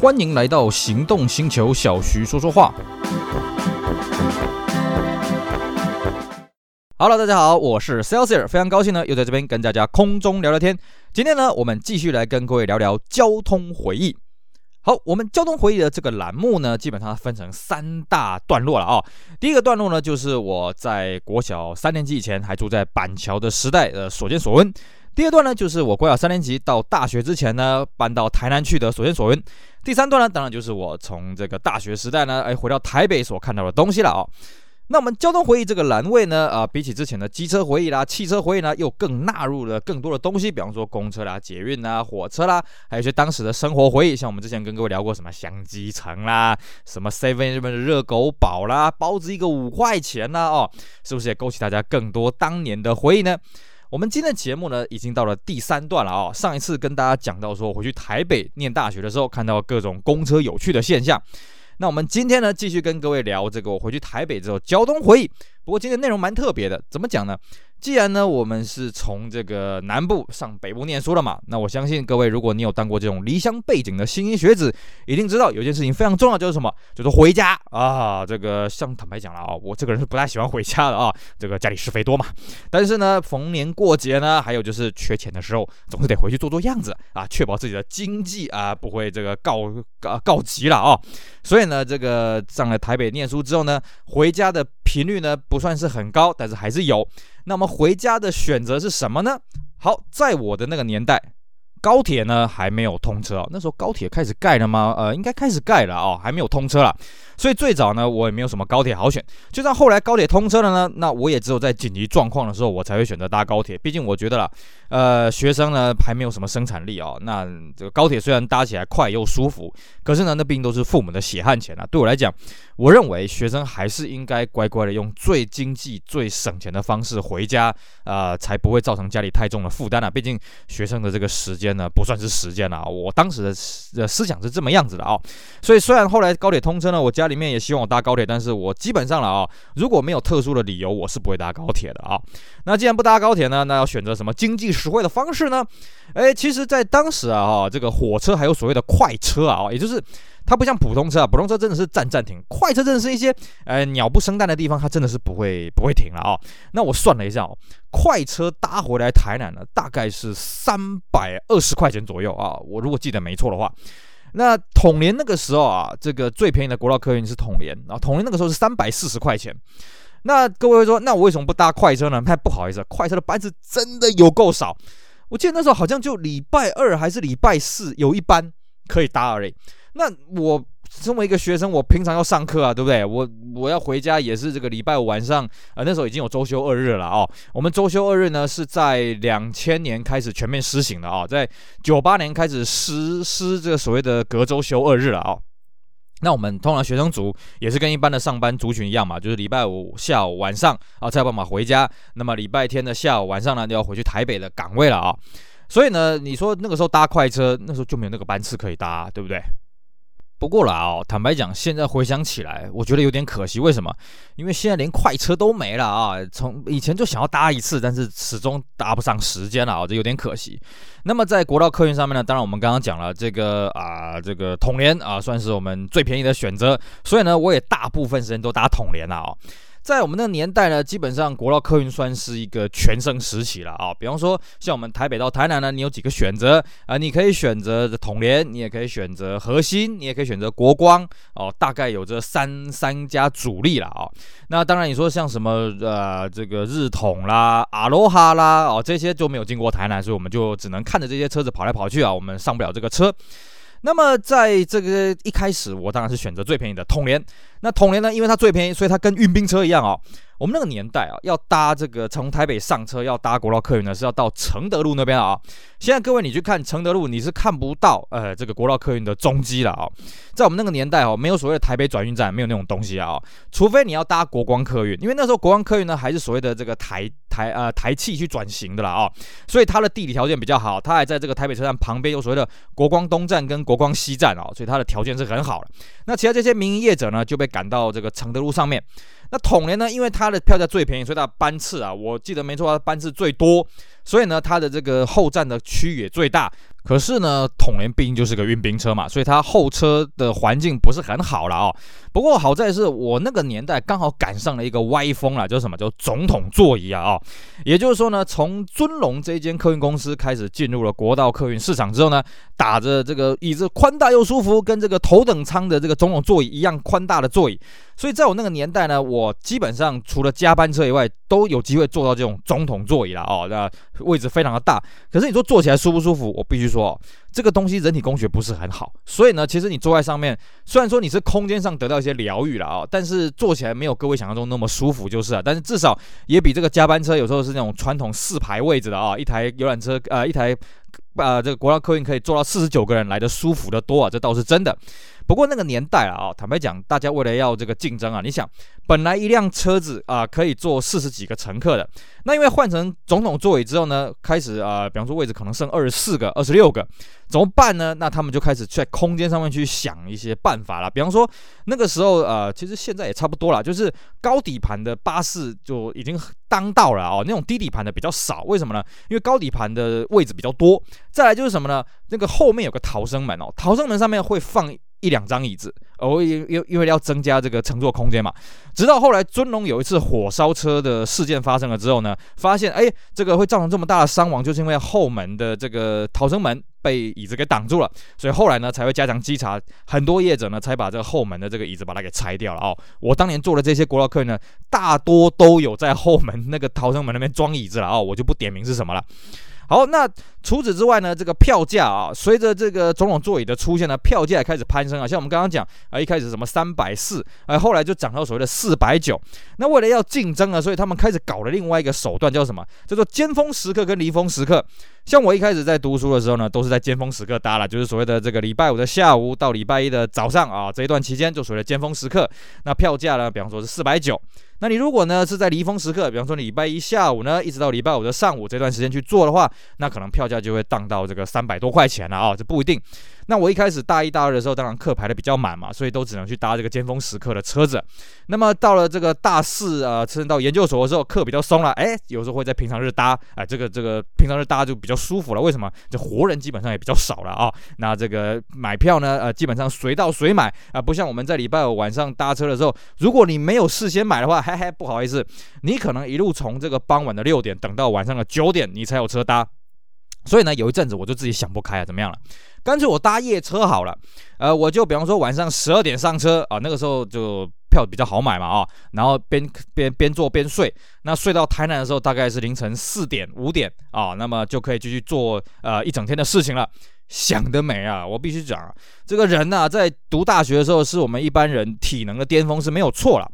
欢迎来到行动星球，小徐说说话。Hello，大家好，我是 Celsius，非常高兴呢，又在这边跟大家空中聊聊天。今天呢，我们继续来跟各位聊聊交通回忆。好，我们交通回忆的这个栏目呢，基本上分成三大段落了啊、第一个段落呢，就是我在国小三年级以前还住在板桥的时代的所见所闻。第二段呢，就是我国小三年级到大学之前呢，搬到台南去的所见所闻。第三段呢，当然就是我从这个大学时代呢，哎，回到台北所看到的东西了啊、哦。那我们交通回忆这个栏位呢，啊、比起之前的机车回忆啦、汽车回忆呢，又更纳入了更多的东西，比方说公车啦、捷运啦、火车啦，还有一些当时的生活回忆，像我们之前跟各位聊过什么香鸡城啦，什么 seven 日本的热狗堡啦，包子一个五块钱啦，哦，是不是也勾起大家更多当年的回忆呢？我们今天的节目呢，已经到了第三段了啊、上一次跟大家讲到说，回去台北念大学的时候，看到各种公车有趣的现象。那我们今天呢，继续跟各位聊这个我回去台北之后交通回忆。不过今天内容蛮特别的，怎么讲呢？既然呢，我们是从这个南部上北部念书了嘛，那我相信各位，如果你有当过这种离乡背井的莘莘学子，一定知道有件事情非常重要，就是什么？就是回家啊。这个像坦白讲了啊，我这个人是不太喜欢回家的啊。这个家里是非多嘛。但是呢，逢年过节呢，还有就是缺钱的时候，总是得回去做做样子啊，确保自己的经济啊不会这个告告告急了啊。所以呢，这个上了台北念书之后呢，回家的频率呢不算是很高，但是还是有。那么回家的选择是什么呢？好，在我的那个年代，高铁呢还没有通车哦。那时候高铁开始盖了吗？呃，应该开始盖了哦，还没有通车啦。所以最早呢，我也没有什么高铁好选。就算后来高铁通车了呢，那我也只有在紧急状况的时候，我才会选择搭高铁。毕竟我觉得啦，呃，学生呢还没有什么生产力哦。那这个高铁虽然搭起来快又舒服，可是呢，那毕竟都是父母的血汗钱啊。对我来讲，我认为学生还是应该乖乖的用最经济、最省钱的方式回家，呃，才不会造成家里太重的负担啊。毕竟学生的这个时间呢，不算是时间了。我当时的思思想是这么样子的啊。所以虽然后来高铁通车呢，我家里面也希望我搭高铁，但是我基本上了啊，如果没有特殊的理由，我是不会搭高铁的啊。那既然不搭高铁呢，那要选择什么经济实惠的方式呢？诶，其实，在当时啊，这个火车还有所谓的快车啊，也就是它不像普通车啊，普通车真的是站站停，快车真的是一些呃鸟不生蛋的地方，它真的是不会不会停了啊。那我算了一下哦，快车搭回来台南呢，大概是三百二十块钱左右啊，我如果记得没错的话。那统联那个时候啊，这个最便宜的国道客运是统联啊，统联那个时候是三百四十块钱。那各位会说，那我为什么不搭快车呢？太不好意思，快车的班次真的有够少。我记得那时候好像就礼拜二还是礼拜四有一班可以搭而已。那我。身为一个学生，我平常要上课啊，对不对？我我要回家也是这个礼拜五晚上，呃，那时候已经有周休二日了哦。我们周休二日呢是在两千年开始全面施行的啊，在九八年开始实施这个所谓的隔周休二日了啊。那我们通常学生族也是跟一般的上班族群一样嘛，就是礼拜五下午晚上啊才有办法回家，那么礼拜天的下午晚上呢就要回去台北的岗位了啊。所以呢，你说那个时候搭快车，那时候就没有那个班次可以搭，对不对？不过啦哦，坦白讲，现在回想起来，我觉得有点可惜。为什么？因为现在连快车都没了啊！从以前就想要搭一次，但是始终搭不上时间了啊，这有点可惜。那么在国道客运上面呢，当然我们刚刚讲了这个啊，这个统联啊，算是我们最便宜的选择。所以呢，我也大部分时间都搭统联了啊。在我们那个年代呢，基本上国道客运算是一个全盛时期了啊。比方说，像我们台北到台南呢，你有几个选择啊？你可以选择统联，你也可以选择和欣，你也可以选择国光哦。大概有这三三家主力了啊。那当然，你说像什么呃，这个日统啦、阿罗哈啦哦，这些就没有经过台南，所以我们就只能看着这些车子跑来跑去啊，我们上不了这个车。那么在这个一开始，我当然是选择最便宜的统联。那统联呢，因为它最便宜，所以它跟运兵车一样哦。我们那个年代啊，要搭这个从台北上车要搭国道客运呢，是要到承德路那边啊。现在各位你去看承德路，你是看不到呃这个国道客运的踪迹了啊。在我们那个年代哦，没有所谓的台北转运站，没有那种东西啊。除非你要搭国光客运，因为那时候国光客运呢还是所谓的这个台台呃台汽去转型的啦啊，所以它的地理条件比较好，它还在这个台北车站旁边有所谓的国光东站跟国光西站啊，所以它的条件是很好的。那其他这些民营业者呢，就被赶到这个承德路上面。那统联呢，因为它的票价最便宜，所以它的班次啊，我记得没错，它班次最多，所以呢，它的这个后站的区域也最大。可是呢，统联毕竟就是个运兵车嘛，所以它后车的环境不是很好了哦。不过好在是我那个年代刚好赶上了一个歪风啦，就是什么，叫总统座椅啊哦。也就是说呢，从尊龙这间客运公司开始进入了国道客运市场之后呢，打着这个椅子宽大又舒服，跟这个头等舱的这个总统座椅一样宽大的座椅。所以在我那个年代呢，我基本上除了加班车以外，都有机会坐到这种总统座椅了哦。那位置非常的大，可是你说坐起来舒不舒服？我必须说哦，这个东西人体工学不是很好。所以呢，其实你坐在上面，虽然说你是空间上得到一些疗愈了啊，但是坐起来没有各位想象中那么舒服就是啊。但是至少也比这个加班车有时候是那种传统四排位置的啊，一台游览车呃一台呃这个国道客运可以坐到四十九个人来的舒服的多啊，这倒是真的。不过那个年代啊，坦白讲，大家为了要这个竞争啊，你想，本来一辆车子啊可以坐四十几个乘客的，那因为换成总统座椅之后呢，开始啊，比方说位置可能剩二十四个、二十六个，怎么办呢？那他们就开始在空间上面去想一些办法了。比方说那个时候呃，其实现在也差不多了，就是高底盘的巴士就已经当道了哦，那种低底盘的比较少。为什么呢？因为高底盘的位置比较多。再来就是什么呢？那个后面有个逃生门哦，逃生门上面会放。一两张椅子，哦，因因因为要增加这个乘坐空间嘛。直到后来尊龙有一次火烧车的事件发生了之后呢，发现哎，这个会造成这么大的伤亡，就是因为后门的这个逃生门被椅子给挡住了。所以后来呢，才会加强稽查，很多业者呢才把这个后门的这个椅子把它给拆掉了哦。我当年坐的这些国道客运呢，大多都有在后门那个逃生门那边装椅子了哦，我就不点名是什么了。好，那除此之外呢，这个票价啊，随着这个总统座椅的出现呢，票价也开始攀升啊。像我们刚刚讲啊，一开始什么三百四，哎，后来就涨到所谓的四百九。那为了要竞争啊，所以他们开始搞了另外一个手段，叫什么？叫做尖峰时刻跟离峰时刻。像我一开始在读书的时候呢，都是在尖峰时刻搭了，就是所谓的这个礼拜五的下午到礼拜一的早上啊，这一段期间就属于尖峰时刻。那票价呢，比方说是四百九。那你如果呢是在离峰时刻，比方说礼拜一下午呢，一直到礼拜五的上午这段时间去做的话，那可能票价就会荡到这个三百多块钱了啊，这不一定。那我一开始大一、大二的时候，当然课排的比较满嘛，所以都只能去搭这个尖峰时刻的车子。那么到了这个大四啊，甚至到研究所的时候，课比较松了，哎，有时候会在平常日搭，哎，这个这个平常日搭就比较舒服了。为什么？这活人基本上也比较少了啊。那这个买票呢，呃，基本上随到随买啊，不像我们在礼拜五晚上搭车的时候，如果你没有事先买的话，嘿嘿，不好意思，你可能一路从这个傍晚的六点等到晚上的九点，你才有车搭。所以呢，有一阵子我就自己想不开啊，怎么样了？干脆我搭夜车好了。呃，我就比方说晚上十二点上车啊，那个时候就票比较好买嘛啊，然后边边边坐边睡。那睡到台南的时候，大概是凌晨四点五点啊，那么就可以继续做呃一整天的事情了。想得美啊！我必须讲，这个人呢，在读大学的时候，是我们一般人体能的巅峰是没有错了。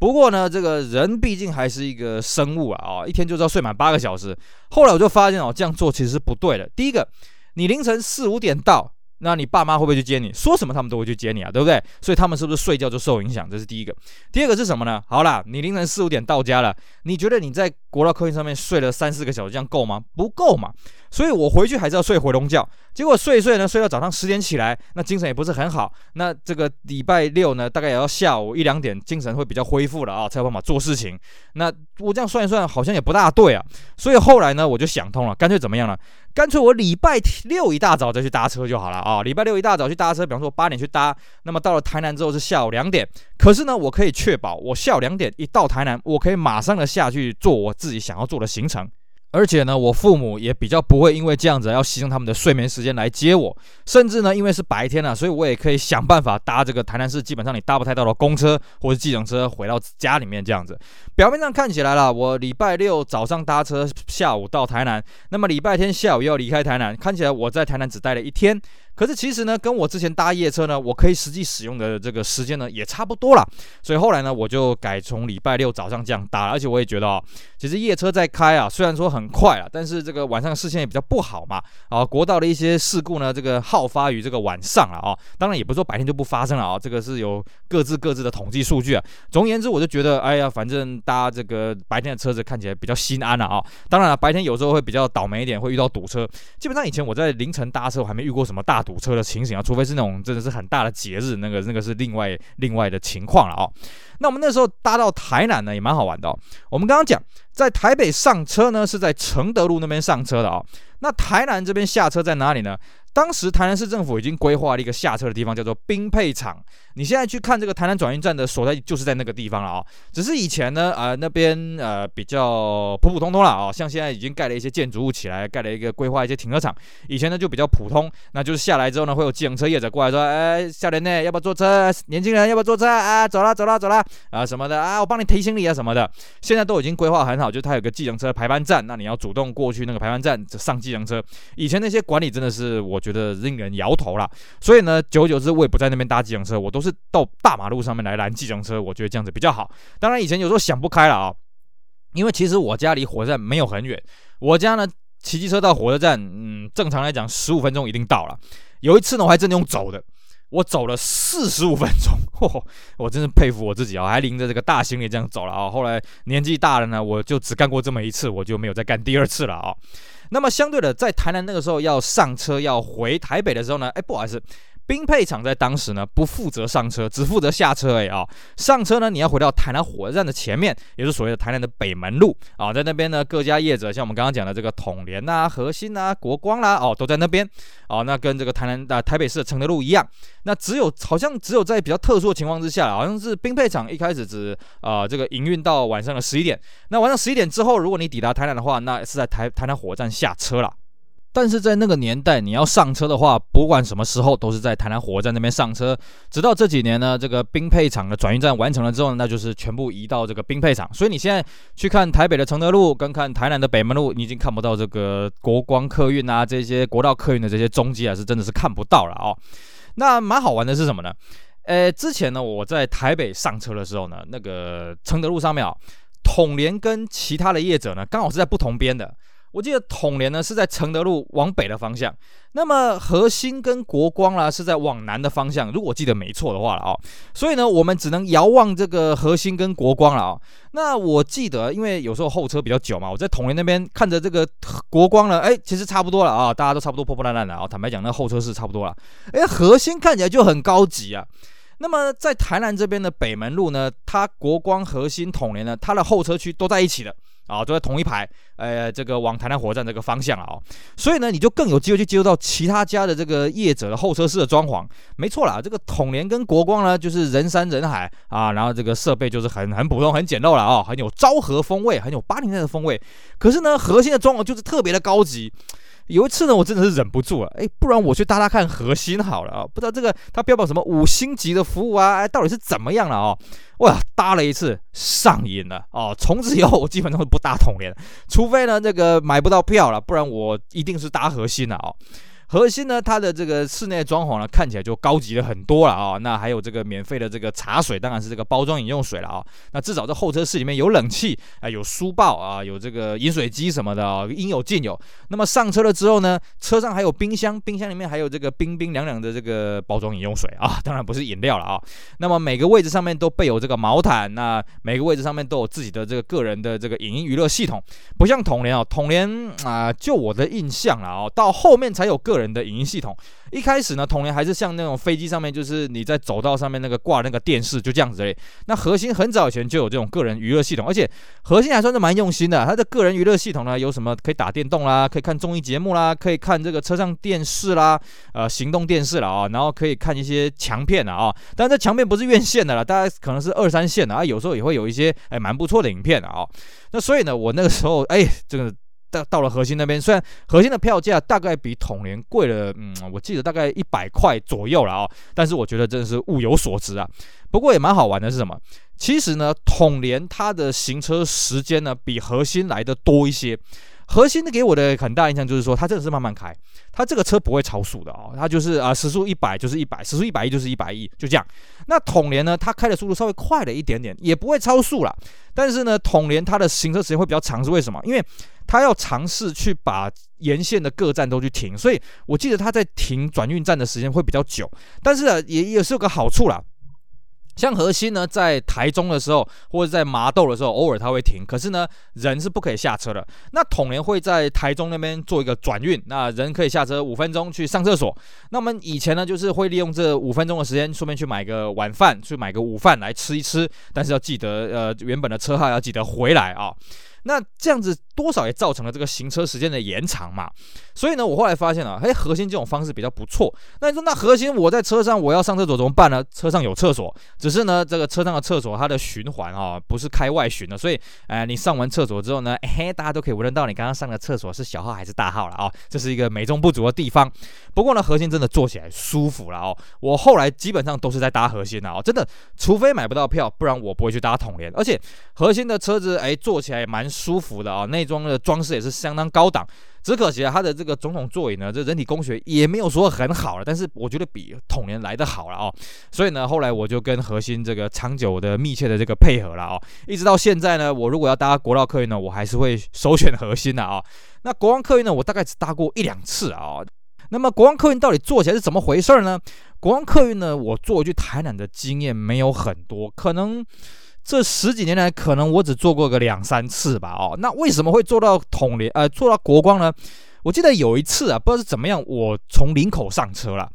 不过呢，这个人毕竟还是一个生物啊，哦，一天就是要睡满八个小时。后来我就发现哦，这样做其实是不对的。第一个，你凌晨四五点到，那你爸妈会不会去接你？说什么他们都会去接你啊，对不对？所以他们是不是睡觉就受影响？这是第一个。第二个是什么呢？好啦，你凌晨四五点到家了，你觉得你在国道客运上面睡了三四个小时，这样够吗？不够嘛。所以我回去还是要睡回笼觉。结果睡一睡呢，睡到早上十点起来，那精神也不是很好。那这个礼拜六呢，大概也要下午一两点，精神会比较恢复了啊，才有办法做事情。那我这样算一算，好像也不大对啊。所以后来呢，我就想通了，干脆怎么样呢？干脆我礼拜六一大早再去搭车就好了啊。礼拜六一大早去搭车，比方说八点去搭，那么到了台南之后是下午两点。可是呢，我可以确保我下午两点一到台南，我可以马上的下去做我自己想要做的行程。而且呢，我父母也比较不会因为这样子要牺牲他们的睡眠时间来接我，甚至呢，因为是白天啊，所以我也可以想办法搭这个台南市基本上你搭不太到的公车或者计程车回到家里面这样子。表面上看起来啦，我礼拜六早上搭车，下午到台南，那么礼拜天下午又要离开台南，看起来我在台南只待了一天。可是其实呢，跟我之前搭夜车呢，我可以实际使用的这个时间呢，也差不多了。所以后来呢，我就改从礼拜六早上这样搭，而且我也觉得啊，其实夜车在开啊，虽然说很快啊，但是这个晚上视线也比较不好嘛。啊，国道的一些事故呢，这个好发于这个晚上了啊。当然也不是说白天就不发生了啊，这个是有各自各自的统计数据啊。总而言之，我就觉得，哎呀，反正搭这个白天的车子看起来比较心安了啊。当然了，白天有时候会比较倒霉一点，会遇到堵车。基本上以前我在凌晨搭车，我还没遇过什么大堵车的情形啊，除非是那种真的是很大的节日，那个那个是另外另外的情况了啊。那我们那时候搭到台南呢，也蛮好玩的。我们刚刚讲在台北上车呢，是在承德路那边上车的啊。那台南这边下车在哪里呢？当时台南市政府已经规划了一个下车的地方，叫做兵配场。你现在去看这个台南转运站的所在，就是在那个地方了啊、哦。只是以前呢，呃，那边呃比较普普通通了啊、哦。像现在已经盖了一些建筑物起来，盖了一个规划一些停车场。以前呢就比较普通，那就是下来之后呢，会有计程车业者过来说，哎，少年呢，要不要坐车？年轻人要不要坐车啊？走啦，走啦，走啦，啊什么的啊，我帮你提行李啊什么的。现在都已经规划很好，就它有个计程车排班站，那你要主动过去那个排班站上计程车。以前那些管理真的是我觉得令人摇头了，所以呢，久而久之我也不在那边搭计程车，我都是到大马路上面来拦计程车，我觉得这样子比较好。当然以前有时候想不开了啊，因为其实我家离火车站没有很远，我家呢骑机车到火车站，嗯，正常来讲十五分钟一定到了。有一次呢，我还真的用走的，我走了四十五分钟，嚯，我真是佩服我自己啊，还拎着这个大行李这样走了啊。后来年纪大了呢，我就只干过这么一次，我就没有再干第二次了啊。那么相对的，在台南那个时候要上车要回台北的时候呢，哎，不好意思。兵配厂在当时呢，不负责上车，只负责下车哎啊。上车呢，你要回到台南火车站的前面，也就是所谓的台南的北门路啊。在那边呢，各家业者像我们刚刚讲的这个统联呐、核心呐、国光啦，哦，都在那边哦。那跟这个台南的、啊、台北市的承德路一样。那只有好像只有在比较特殊的情况之下，好像是兵配厂一开始只啊、呃、这个营运到晚上的十一点。那晚上十一点之后，如果你抵达台南的话，那是在台台南火车站下车了。但是在那个年代，你要上车的话，不管什么时候都是在台南火车站那边上车。直到这几年呢，这个兵配厂的转运站完成了之后，那就是全部移到这个兵配厂。所以你现在去看台北的承德路，跟看台南的北门路，你已经看不到这个国光客运啊这些国道客运的这些踪迹啊，是真的是看不到了哦。那蛮好玩的是什么呢？呃，之前呢我在台北上车的时候呢，那个承德路上面啊，统联跟其他的业者呢，刚好是在不同边的。我记得统联呢是在承德路往北的方向，那么核心跟国光啦是在往南的方向，如果我记得没错的话了啊、哦，所以呢我们只能遥望这个核心跟国光了啊、哦。那我记得，因为有时候候车比较久嘛，我在统联那边看着这个国光呢，哎，其实差不多了啊、大家都差不多破破烂烂的啊。坦白讲，那候车室差不多了，哎，核心看起来就很高级啊。那么在台南这边的北门路呢，它国光、核心、统联呢，它的候车区都在一起的。啊，都在同一排，呃，这个往台南火车站这个方向啊、哦，所以呢，你就更有机会去接触到其他家的这个业者的候车室的装潢。没错啦，这个统联跟国光呢，就是人山人海啊，然后这个设备就是很很普通、很简陋了啊、很有昭和风味，很有八零年代的风味。可是呢，核心的装潢就是特别的高级。有一次呢，我真的是忍不住了，哎，不然我去搭搭看核心好了啊，不知道这个它标榜什么五星级的服务啊，哎，到底是怎么样了哦？哇，搭了一次上瘾了哦，从此以后我基本上都不搭统联，除非呢这个买不到票了，不然我一定是搭核心了哦。核心呢，它的这个室内装潢呢，看起来就高级了很多了啊、那还有这个免费的这个茶水，当然是这个包装饮用水了啊、那至少这候车室里面有冷气啊，有书报啊，有这个饮水机什么的啊、哦，应有尽有。那么上车了之后呢，车上还有冰箱，冰箱里面还有这个冰冰凉凉的这个包装饮用水啊，当然不是饮料了啊、那么每个位置上面都备有这个毛毯，那每个位置上面都有自己的这个个人的这个影音娱乐系统，不像统联啊，统联啊，就我的印象了啊，到后面才有个人。人的影音系统，一开始呢，童年还是像那种飞机上面，就是你在走道上面那个挂那个电视，就这样子嘞。那核心很早以前就有这种个人娱乐系统，而且核心还算是蛮用心的。它的个人娱乐系统呢，有什么可以打电动啦，可以看综艺节目啦，可以看这个车上电视啦，呃，行动电视了啊，然后可以看一些墙片了啊。但这墙片不是院线的了，大家可能是二三线的啊。有时候也会有一些哎蛮不错的影片啊。那所以呢，我那个时候哎这个。到到了核心那边，虽然核心的票价大概比统联贵了，嗯，我记得大概一百块左右了啊、但是我觉得真的是物有所值啊。不过也蛮好玩的是什么？其实呢，统联它的行车时间呢比核心来的多一些。核心的给我的很大印象就是说，它真的是慢慢开，它这个车不会超速的哦，它就是啊时速一百就是一百，时速一百一就是一百一，就这样。那统联呢，它开的速度稍微快了一点点，也不会超速啦。但是呢，统联它的行车时间会比较长，是为什么？因为它要尝试去把沿线的各站都去停，所以我记得它在停转运站的时间会比较久。但是呢，也也是有个好处啦。像核心呢，在台中的时候，或者在麻豆的时候，偶尔它会停，可是呢，人是不可以下车的。那统联会在台中那边做一个转运，那人可以下车五分钟去上厕所。那我们以前呢，就是会利用这五分钟的时间，顺便去买个晚饭，去买个午饭来吃一吃。但是要记得，呃，原本的车号要记得回来啊。那这样子多少也造成了这个行车时间的延长嘛，所以呢，我后来发现啊，嘿，核心这种方式比较不错。那你说，那核心我在车上我要上厕所怎么办呢？车上有厕所，只是呢，这个车上的厕所它的循环啊，不是开外循的，所以，哎，你上完厕所之后呢，嘿，大家都可以闻得到你刚刚上的厕所是小号还是大号了啊，这是一个美中不足的地方。不过呢，核心真的坐起来舒服了哦。我后来基本上都是在搭核心的哦，真的，除非买不到票，不然我不会去搭统联。而且核心的车子，哎，坐起来也蛮舒服的啊，内装的装饰也是相当高档。只可惜啊，它的这个总统座椅呢，这人体工学也没有说很好了，但是我觉得比统联来的好了哦。所以呢，后来我就跟核心这个长久的密切的这个配合了哦，一直到现在呢，我如果要搭国道客运呢，我还是会首选核心的啊。那国王客运呢，我大概只搭过一两次啊。那么国王客运到底坐起来是怎么回事呢？国王客运呢，我坐去台南的经验没有很多，可能。这十几年来，可能我只做过个两三次吧。哦，那为什么会做到统联？呃，做到国光呢？我记得有一次啊，不知道是怎么样，我从林口上车了。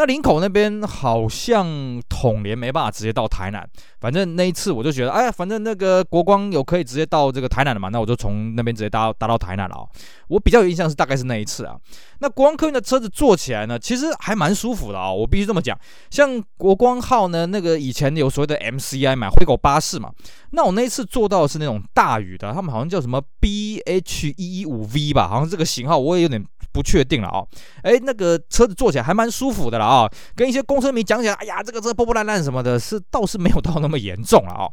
那林口那边好像统联没办法直接到台南，反正那一次我就觉得，哎，反正那个国光有可以直接到这个台南的嘛，那我就从那边直接搭搭到台南了哦。我比较有印象是大概是那一次啊。那国光客运的车子坐起来呢，其实还蛮舒服的啊，我必须这么讲。像国光号呢，那个以前有所谓的 MCI 嘛，灰狗巴士嘛，那我那一次坐到的是那种大宇的，他们好像叫什么 BH115V 吧，好像这个型号我也有点。不确定了啊，哎，那个车子坐起来还蛮舒服的了啊，跟一些公车迷讲起来，哎呀，这个车破破烂烂什么的，是倒是没有到那么严重了啊。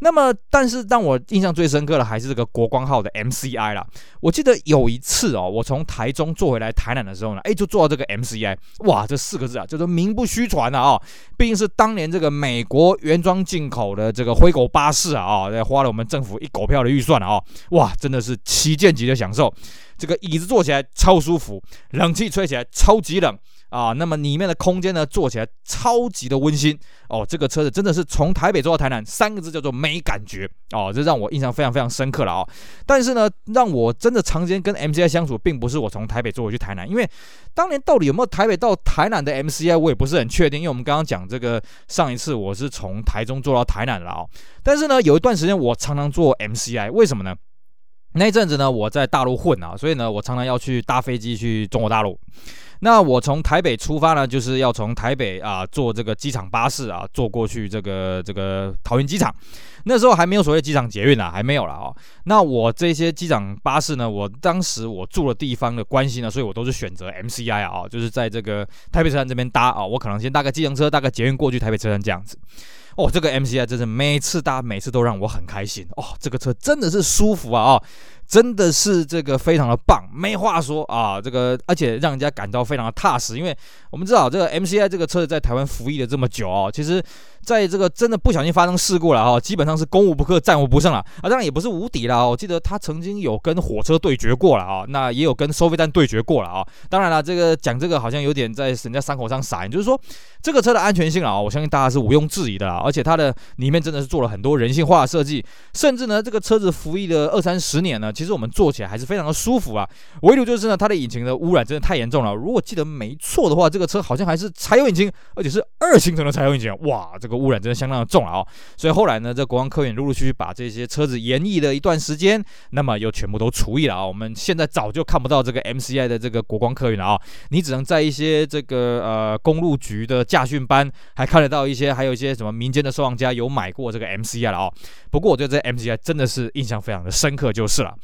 那么，但是让我印象最深刻的还是这个国光号的 MCI 啦。我记得有一次哦，我从台中坐回来台南的时候呢，哎，就坐到这个 MCI，哇，这四个字啊，叫做名不虚传的啊，毕竟是当年这个美国原装进口的这个灰狗巴士啊，啊，花了我们政府一狗票的预算啊，哇，真的是旗舰级的享受。这个椅子坐起来超舒服，冷气吹起来超级冷啊！那么里面的空间呢，坐起来超级的温馨哦。这个车子真的是从台北坐到台南，三个字叫做没感觉哦，这让我印象非常非常深刻了啊、哦！但是呢，让我真的长时间跟 MCI 相处，并不是我从台北坐回去台南，因为当年到底有没有台北到台南的 MCI，我也不是很确定。因为我们刚刚讲这个上一次我是从台中坐到台南了啊、哦，但是呢，有一段时间我常常坐 MCI，为什么呢？那一阵子呢，我在大陆混啊，所以呢，我常常要去搭飞机去中国大陆。那我从台北出发呢，就是要从台北啊坐这个机场巴士啊，坐过去这个这个桃园机场。那时候还没有所谓机场捷运啊，还没有了啊。那我这些机场巴士呢，我当时我住的地方的关系呢，所以我都是选择 MCI 啊，就是在这个台北车站这边搭啊。我可能先搭个计程车，搭个捷运过去台北车站这样子。哦，这个 MCI 真是每次搭，每次都让我很开心哦。这个车真的是舒服啊，哦，真的是这个非常的棒，没话说啊。这个而且让人家感到非常的踏实，因为我们知道这个 MCI 这个车子在台湾服役了这么久哦，其实。在这个真的不小心发生事故了哈，基本上是攻无不克，战无不胜了啊！当然也不是无敌了，我记得他曾经有跟火车对决过了啊，那也有跟收费站对决过了啊。当然了，这个讲这个好像有点在人家伤口上撒盐，就是说这个车的安全性啊，我相信大家是毋庸置疑的啦。而且它的里面真的是做了很多人性化设计，甚至呢，这个车子服役了二三十年呢，其实我们坐起来还是非常的舒服啊。唯独就是呢，它的引擎的污染真的太严重了。如果记得没错的话，这个车好像还是柴油引擎，而且是二行程的柴油引擎，哇，这个污染真的相当的重了哦，所以后来呢，这国光客运陆陆续续把这些车子延役了一段时间，那么又全部都除役了啊。我们现在早就看不到这个 MCI 的这个国光客运了啊，你只能在一些这个呃公路局的驾训班，还看得到一些，还有一些什么民间的收藏家有买过这个 MCI 了啊。不过我对这 MCI 真的是印象非常的深刻，就是了。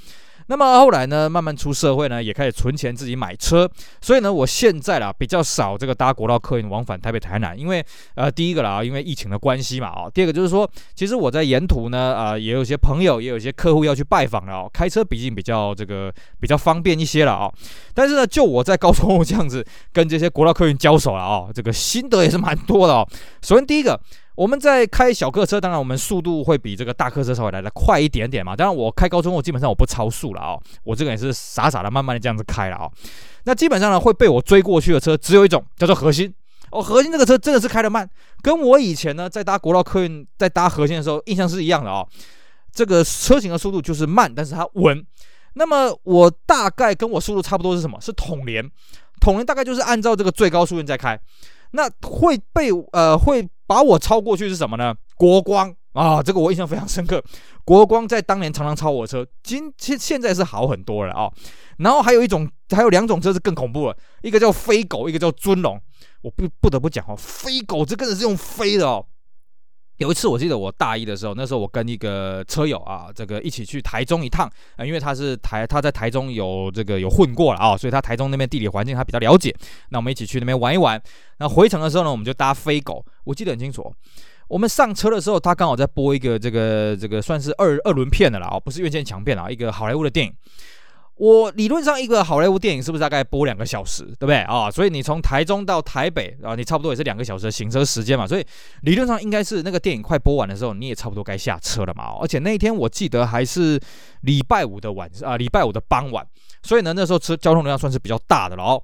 那么后来呢，慢慢出社会呢，也开始存钱自己买车，所以呢，我现在啦比较少这个搭国道客运往返台北、台南，因为呃第一个啦，因为疫情的关系嘛啊，第二个就是说，其实我在沿途呢啊、也有些朋友，也有些客户要去拜访了哦，开车毕竟比较这个比较方便一些了啊，但是呢，就我在高速公路这样子跟这些国道客运交手了啊，这个心得也是蛮多的哦。首先第一个。我们在开小客车，当然我们速度会比这个大客车稍微来得快一点点嘛。当然我开高中，我基本上我不超速了哦，我这个也是傻傻的慢慢的这样子开了哦。那基本上呢，会被我追过去的车只有一种，叫做核心哦，核心这个车真的是开得慢，跟我以前呢在搭国道客运在搭核心的时候印象是一样的哦。这个车型的速度就是慢，但是它稳。那么我大概跟我速度差不多是什么？是统联，统联大概就是按照这个最高速度在开。那会被呃会把我超过去是什么呢？国光啊，这个我印象非常深刻。国光在当年常常超我车，今现现在是好很多了啊、然后还有一种，还有两种车是更恐怖了，一个叫飞狗，一个叫尊龙。我不不得不讲哦，飞狗这个人是用飞的哦。有一次我记得我大一的时候，那时候我跟一个车友啊，这个一起去台中一趟啊，因为他是台他在台中有这个有混过了啊，所以他台中那边地理环境他比较了解。那我们一起去那边玩一玩。那回程的时候呢，我们就搭飞狗，我记得很清楚。我们上车的时候，他刚好在播一个这个这个算是二二轮片的了啊，不是院线强片啊，一个好莱坞的电影。我理论上一个好莱坞电影是不是大概播两个小时，对不对啊？所以你从台中到台北啊，你差不多也是两个小时的行车时间嘛。所以理论上应该是那个电影快播完的时候，你也差不多该下车了嘛。而且那一天我记得还是礼拜五的晚啊，礼拜五的傍晚，所以呢那时候车交通流量算是比较大的了哦，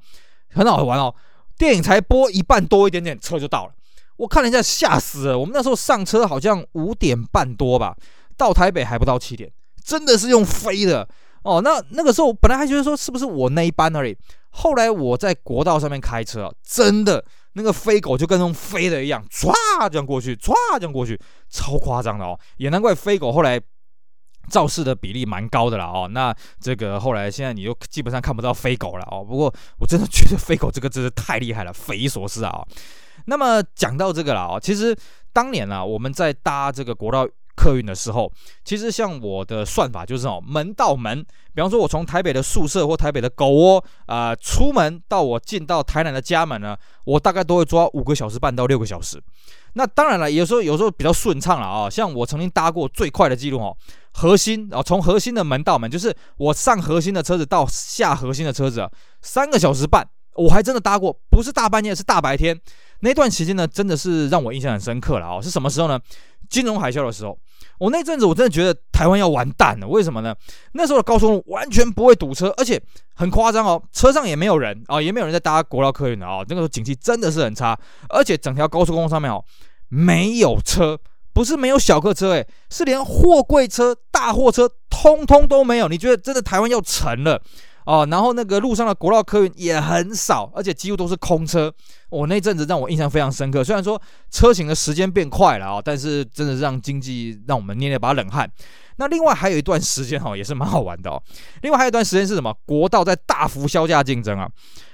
很好玩哦。电影才播一半多一点点，车就到了。我看了一下，吓死了。我们那时候上车好像五点半多吧，到台北还不到七点，真的是用飞的。哦，那那个时候本来还觉得说是不是我那一班而已，后来我在国道上面开车，真的那个飞狗就跟那种飞的一样，唰这样过去，唰这样过去，超夸张的哦，也难怪飞狗后来肇事的比例蛮高的啦哦。那这个后来现在你就基本上看不到飞狗了哦。不过我真的觉得飞狗这个真是太厉害了，匪夷所思啊。那么讲到这个了哦，其实当年啊我们在搭这个国道。客运的时候，其实像我的算法就是哦，门到门，比方说我从台北的宿舍或台北的狗窝啊、出门到我进到台南的家门呢，我大概都会抓五个小时半到六个小时。那当然了，有时候有时候比较顺畅了啊，像我曾经搭过最快的记录哦，核心啊，从核心的门到门，就是我上核心的车子到下核心的车子，三个小时半，我还真的搭过，不是大半夜，是大白天。那段时间呢，真的是让我印象很深刻了哦，是什么时候呢？金融海啸的时候。我那阵子我真的觉得台湾要完蛋了，为什么呢？那时候的高速公路完全不会堵车，而且很夸张哦，车上也没有人啊、也没有人在搭国道客运的啊。那个时候景气真的是很差，而且整条高速公路上面哦没有车，不是没有小客车，诶，是连货柜车、大货车通通都没有。你觉得真的台湾要沉了？哦，然后那个路上的国道客运也很少，而且几乎都是空车。我、那阵子让我印象非常深刻。虽然说车行的时间变快了啊、但是真的是让经济让我们捏了把冷汗。那另外还有一段时间哈、哦，也是蛮好玩的哦。另外还有一段时间是什么？国道在大幅削价竞争啊。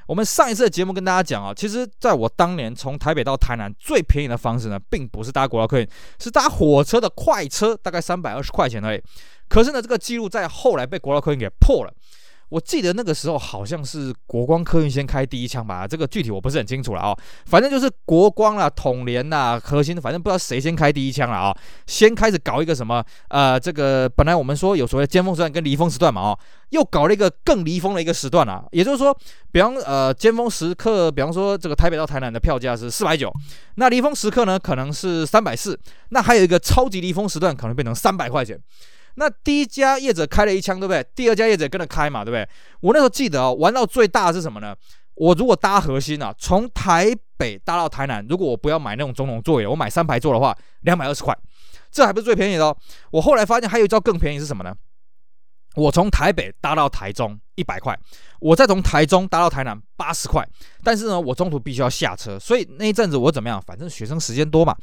我们上一次的节目跟大家讲啊，其实在我当年从台北到台南最便宜的方式呢，并不是搭国道客运，是搭火车的快车，大概三百二十块钱而已。可是呢，这个记录在后来被国道客运给破了。我记得那个时候好像是国光客运先开第一枪吧，这个具体我不是很清楚了啊、反正就是国光啦、统联啦、和欣，反正不知道谁先开第一枪了啊、先开始搞一个什么呃，这个本来我们说有所谓尖峰时段跟离峰时段嘛哦，又搞了一个更离峰的一个时段啊。也就是说，比方呃尖峰时刻，比方说这个台北到台南的票价是四百九，那离峰时刻呢可能是三百四，那还有一个超级离峰时段可能变成三百块钱。那第一家业者开了一枪，对不对？第二家业者跟着开嘛，对不对？我那时候记得哦，玩到最大的是什么呢？我如果搭核心啊，从台北搭到台南，如果我不要买那种总统座椅，我买三排座的话，两百二十块，这还不是最便宜的哦。我后来发现还有一招更便宜是什么呢？我从台北搭到台中一百块，我再从台中搭到台南八十块，但是呢，我中途必须要下车，所以那一阵子我怎么样？反正学生时间多嘛，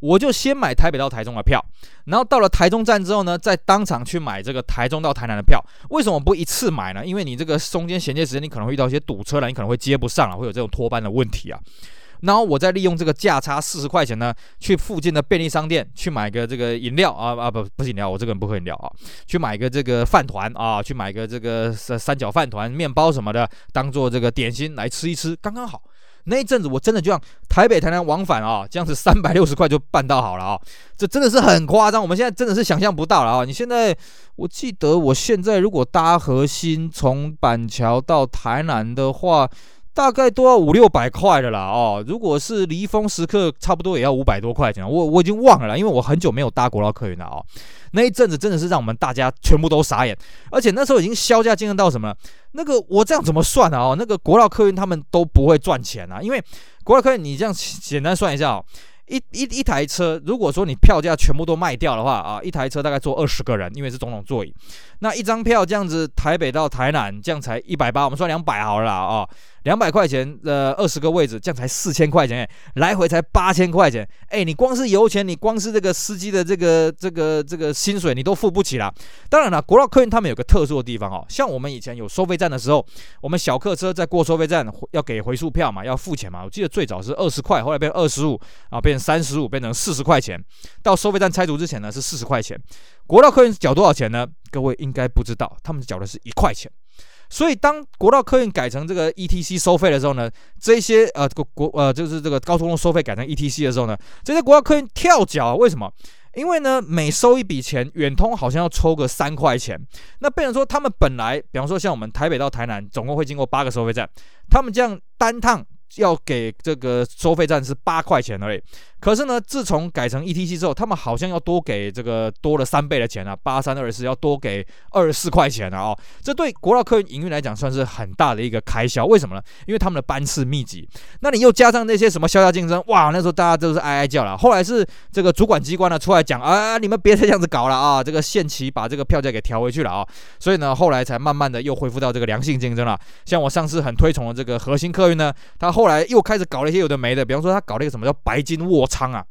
我就先买台北到台中的票，然后到了台中站之后呢，再当场去买这个台中到台南的票。为什么不一次买呢？因为你这个中间衔接时间，你可能会遇到一些堵车了，你可能会接不上了，会有这种脱班的问题啊。然后我再利用这个价差四十块钱呢，去附近的便利商店去买个这个饮料啊啊不不是饮料，我这个人不喝饮料啊，去买个这个饭团啊，去买个这个三三角饭团、面包什么的，当做这个点心来吃一吃，刚刚好。那一阵子我真的就像台北台南往返啊，这样子三百六十块就办到好了啊，这真的是很夸张。我们现在真的是想象不到了啊！你现在我记得我现在如果搭核心从板桥到台南的话。大概都要五六百块的啦哦。如果是离峰时刻，差不多也要五百多块钱。我我已经忘了啦，因为我很久没有搭国道客运了哦。那一阵子真的是让我们大家全部都傻眼，而且那时候已经削价竞争到什么？那个我这样怎么算啊？哦，那个国道客运他们都不会赚钱啊，因为国道客运你这样简单算一下哦。一一一台车，如果说你票价全部都卖掉的话啊，一台车大概坐二十个人，因为是总统座椅。那一张票这样子，台北到台南这样才一百八，我们算两百好了啊。两百块钱的二十个位置，这样才四千块钱，来回才八千块钱。哎，你光是油钱，你光是这个司机的这个这个这个薪水，你都付不起啦。当然了，国道客运他们有个特殊的地方哦，像我们以前有收费站的时候，我们小客车在过收费站要给回数票嘛，要付钱嘛。我记得最早是二十块，后来变二十五，啊，变成三十五，变成四十块钱。到收费站拆除之前呢，是四十块钱。国道客运缴多少钱呢？各位应该不知道，他们缴的是一块钱。所以，当国道客运改成这个 ETC 收费的时候呢，这些呃国国呃就是这个高速公路收费改成 ETC 的时候呢，这些国道客运跳脚啊，为什么？因为呢，每收一笔钱，远通好像要抽个三块钱。那变成说，他们本来，比方说像我们台北到台南，总共会经过八个收费站，他们这样单趟要给这个收费站是八块钱而已。可是呢，自从改成 ETC 之后，他们好像要多给这个多了三倍的钱啊，八三二四要多给二十四块钱啊。哦，这对国道客运营运来讲算是很大的一个开销。为什么呢？因为他们的班次密集，那你又加上那些什么削价竞争，哇，那时候大家都是哀哀叫了。后来是这个主管机关呢出来讲啊，你们别再这样子搞了啊，这个限期把这个票价给调回去了啊。所以呢，后来才慢慢的又恢复到这个良性竞争了。像我上次很推崇的这个核心客运呢，他后来又开始搞了一些有的没的，比方说他搞了一个什么叫白金卧舱啊，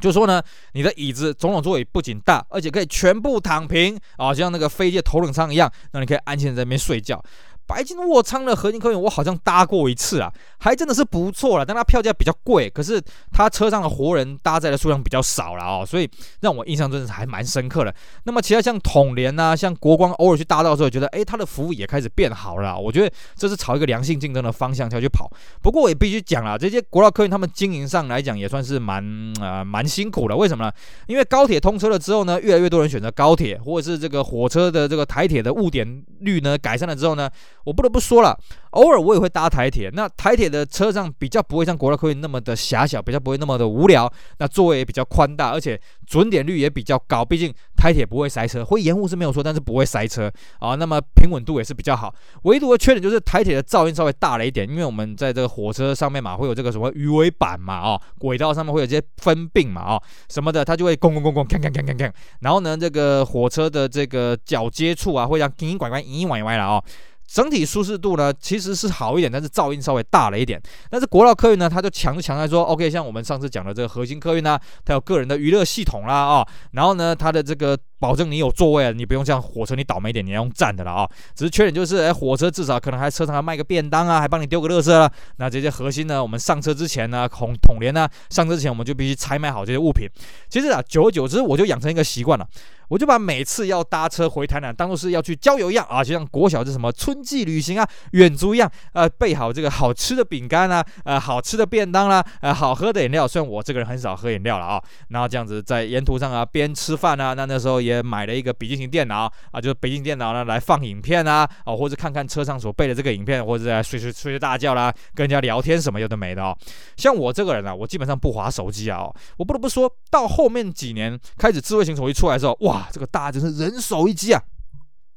就说呢，你的椅子总统座椅不仅大，而且可以全部躺平啊，就像那个飞机的头等舱一样，那你可以安心在那边睡觉。白金卧舱的和欣客运，我好像搭过一次啊，还真的是不错了。但它票价比较贵，可是它车上的活人搭载的数量比较少了哦，所以让我印象真的是还蛮深刻的。那么其他像统联呐，像国光，偶尔去搭到的时候，觉得诶，它的服务也开始变好了。我觉得这是朝一个良性竞争的方向要去跑。不过我也必须讲了，这些国道客运他们经营上来讲也算是蛮呃蛮辛苦的。为什么呢？因为高铁通车了之后呢，越来越多人选择高铁，或者是这个火车的这个台铁的误点率呢改善了之后呢。我不得不说了。偶尔我也会搭台铁，那台铁的车上比较不会像国道客运那么的狭小，比较不会那么的无聊，那座位也比较宽大，而且准点率也比较高。毕竟台铁不会塞车，会延误是没有错，但是不会塞车啊。那么平稳度也是比较好。唯独的缺点就是台铁的噪音稍微大了一点，因为我们在这个火车上面嘛，会有这个什么鱼尾板嘛，啊，轨道上面会有这些分并嘛，啊，什么的，它就会咣咣咣咣，锵锵锵锵锵。然后呢，这个火车的这个脚接触啊，会让叮叮拐拐、嘤嘤歪歪了啊。整体舒适度呢，其实是好一点，但是噪音稍微大了一点。但是国道客运呢，它就强就强在说，OK，像我们上次讲的这个核心客运呢，它有个人的娱乐系统啦啊、哦，然后呢，它的这个。保证你有座位啊，你不用像火车，你倒霉点，你要用站的了啊。只是缺点就是，哎，火车至少可能还车上还卖个便当啊，还帮你丢个垃圾了。那这些核心呢，我们上车之前呢，统统联呢，上车之前我们就必须拆卖好这些物品。其实啊，久而久之，我就养成一个习惯了，我就把每次要搭车回台南当做是要去郊游一样啊，就像国小是什么春季旅行啊、远足一样，呃，备好这个好吃的饼干啊，呃，好吃的便当啦、啊，呃，好喝的饮料。虽然我这个人很少喝饮料了啊，然后这样子在沿途上啊，边吃饭啊，那那时候也。买了一个笔记型电脑啊，就是笔记型电脑呢来放影片啊，啊或者看看车上所备的这个影片，或者在睡睡睡睡大觉啦，跟人家聊天什么有的没的哦。像我这个人啊，我基本上不滑手机啊。我不得不说到后面几年开始智慧型手机出来之后，哇，这个大家真是人手一机啊。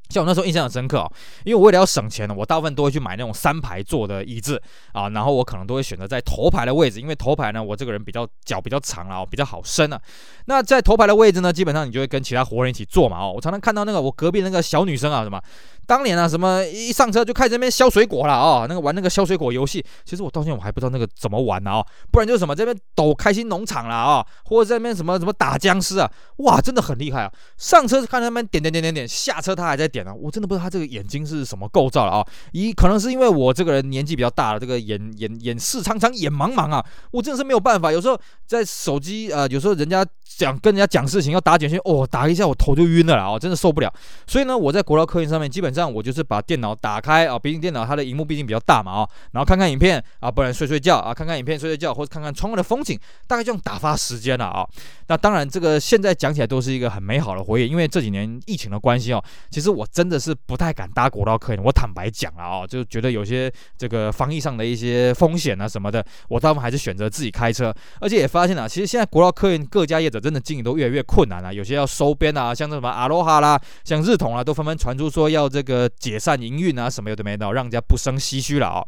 像我那时候印象很深刻哦，因为我为了要省钱呢，我大部分都会去买那种三排座的椅子啊，然后我可能都会选择在头排的位置，因为头排呢，我这个人比较脚比较长啊，比较好伸啊。那在头排的位置呢，基本上你就会跟其他活人一起坐嘛哦。我常常看到那个我隔壁那个小女生啊，什么。当年啊，什么一上车就开始在那边削水果了哦，那个玩那个削水果游戏，其实我到现在我还不知道那个怎么玩呢哦，不然就是什么这边抖开心农场了啊，或者在那边什么什么打僵尸啊，哇，真的很厉害啊！上车看他们点点点点点，下车他还在点啊，我真的不知道他这个眼睛是什么构造了啊，一可能是因为我这个人年纪比较大了，这个眼眼眼视苍苍眼茫茫啊，我真的是没有办法，有时候在手机呃，有时候人家讲跟人家讲事情，要打简讯，哦，打一下我头就晕了啦，哦，真的受不了。所以呢，我在国道客运上面，基本上我就是把电脑打开啊，毕竟电脑它的荧幕毕竟比较大嘛，啊，然后看看影片啊，不然睡睡觉啊，看看影片睡睡觉，或者看看窗外的风景，大概这样打发时间了啊。那当然，这个现在讲起来都是一个很美好的回忆，因为这几年疫情的关系哦，其实我真的是不太敢搭国道客运，我坦白讲了啊，就觉得有些这个防疫上的一些风险啊什么的，我大部分还是选择自己开车，而且也发现了，其实现在国道客运各家业者真的经营都越来越困难了，有些要收编啊，像这什么阿罗哈啦，像日统啊，都纷纷传出说要这个解散营运啊，什么有的没的，让人家不胜唏嘘了啊。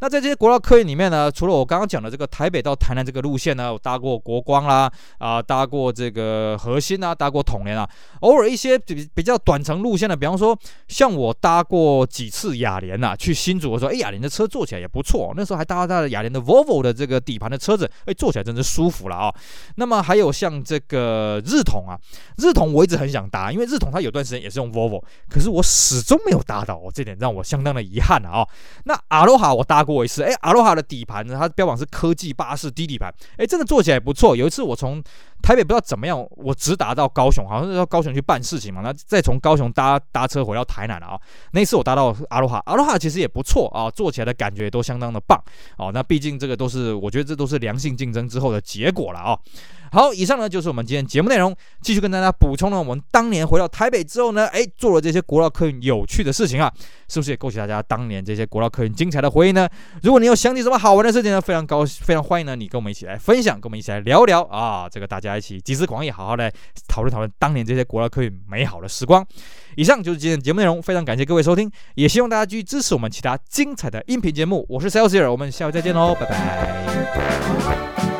那在这些国道客运里面呢，除了我刚刚讲的这个台北到台南这个路线呢，我搭过国光啦，啊，搭过这个和欣啊，搭过统联啊，偶尔一些比比较短程路线的，比方说像我搭过几次雅联呐，去新竹的时候，哎，雅联的车坐起来也不错，那时候还搭搭了雅联的 Volvo 的这个底盘的车子，哎，坐起来真是舒服了啊。那么还有像这个日统啊，日统我一直很想搭，因为日统它有段时间也是用 Volvo，可是我始终没有搭到，哦，这点让我相当的遗憾啊。那阿罗哈我搭过。过一次，哎，阿罗哈的底盘呢？它标榜是科技巴士低底盘，哎，真的坐起来不错。有一次我从台北不知道怎么样，我直达到高雄，好像是到高雄去办事情嘛，那再从高雄搭搭车回到台南了啊。那一次我搭到阿罗哈，阿罗哈其实也不错啊，坐起来的感觉都相当的棒哦。那毕竟这个都是，我觉得这都是良性竞争之后的结果了啊。好，以上呢就是我们今天节目内容，继续跟大家补充了我们当年回到台北之后呢，哎，做了这些国道客运有趣的事情啊，是不是也勾起大家当年这些国道客运精彩的回忆呢？如果你有想起什么好玩的事情呢，非常高非常欢迎呢，你跟我们一起来分享，跟我们一起来聊聊啊，这个大家一起集思广益，好好来讨论讨论当年这些国外客运美好的时光。以上就是今天的节目内容，非常感谢各位收听，也希望大家继续支持我们其他精彩的音频节目。我是 Celsius，我们下回再见喽，拜拜。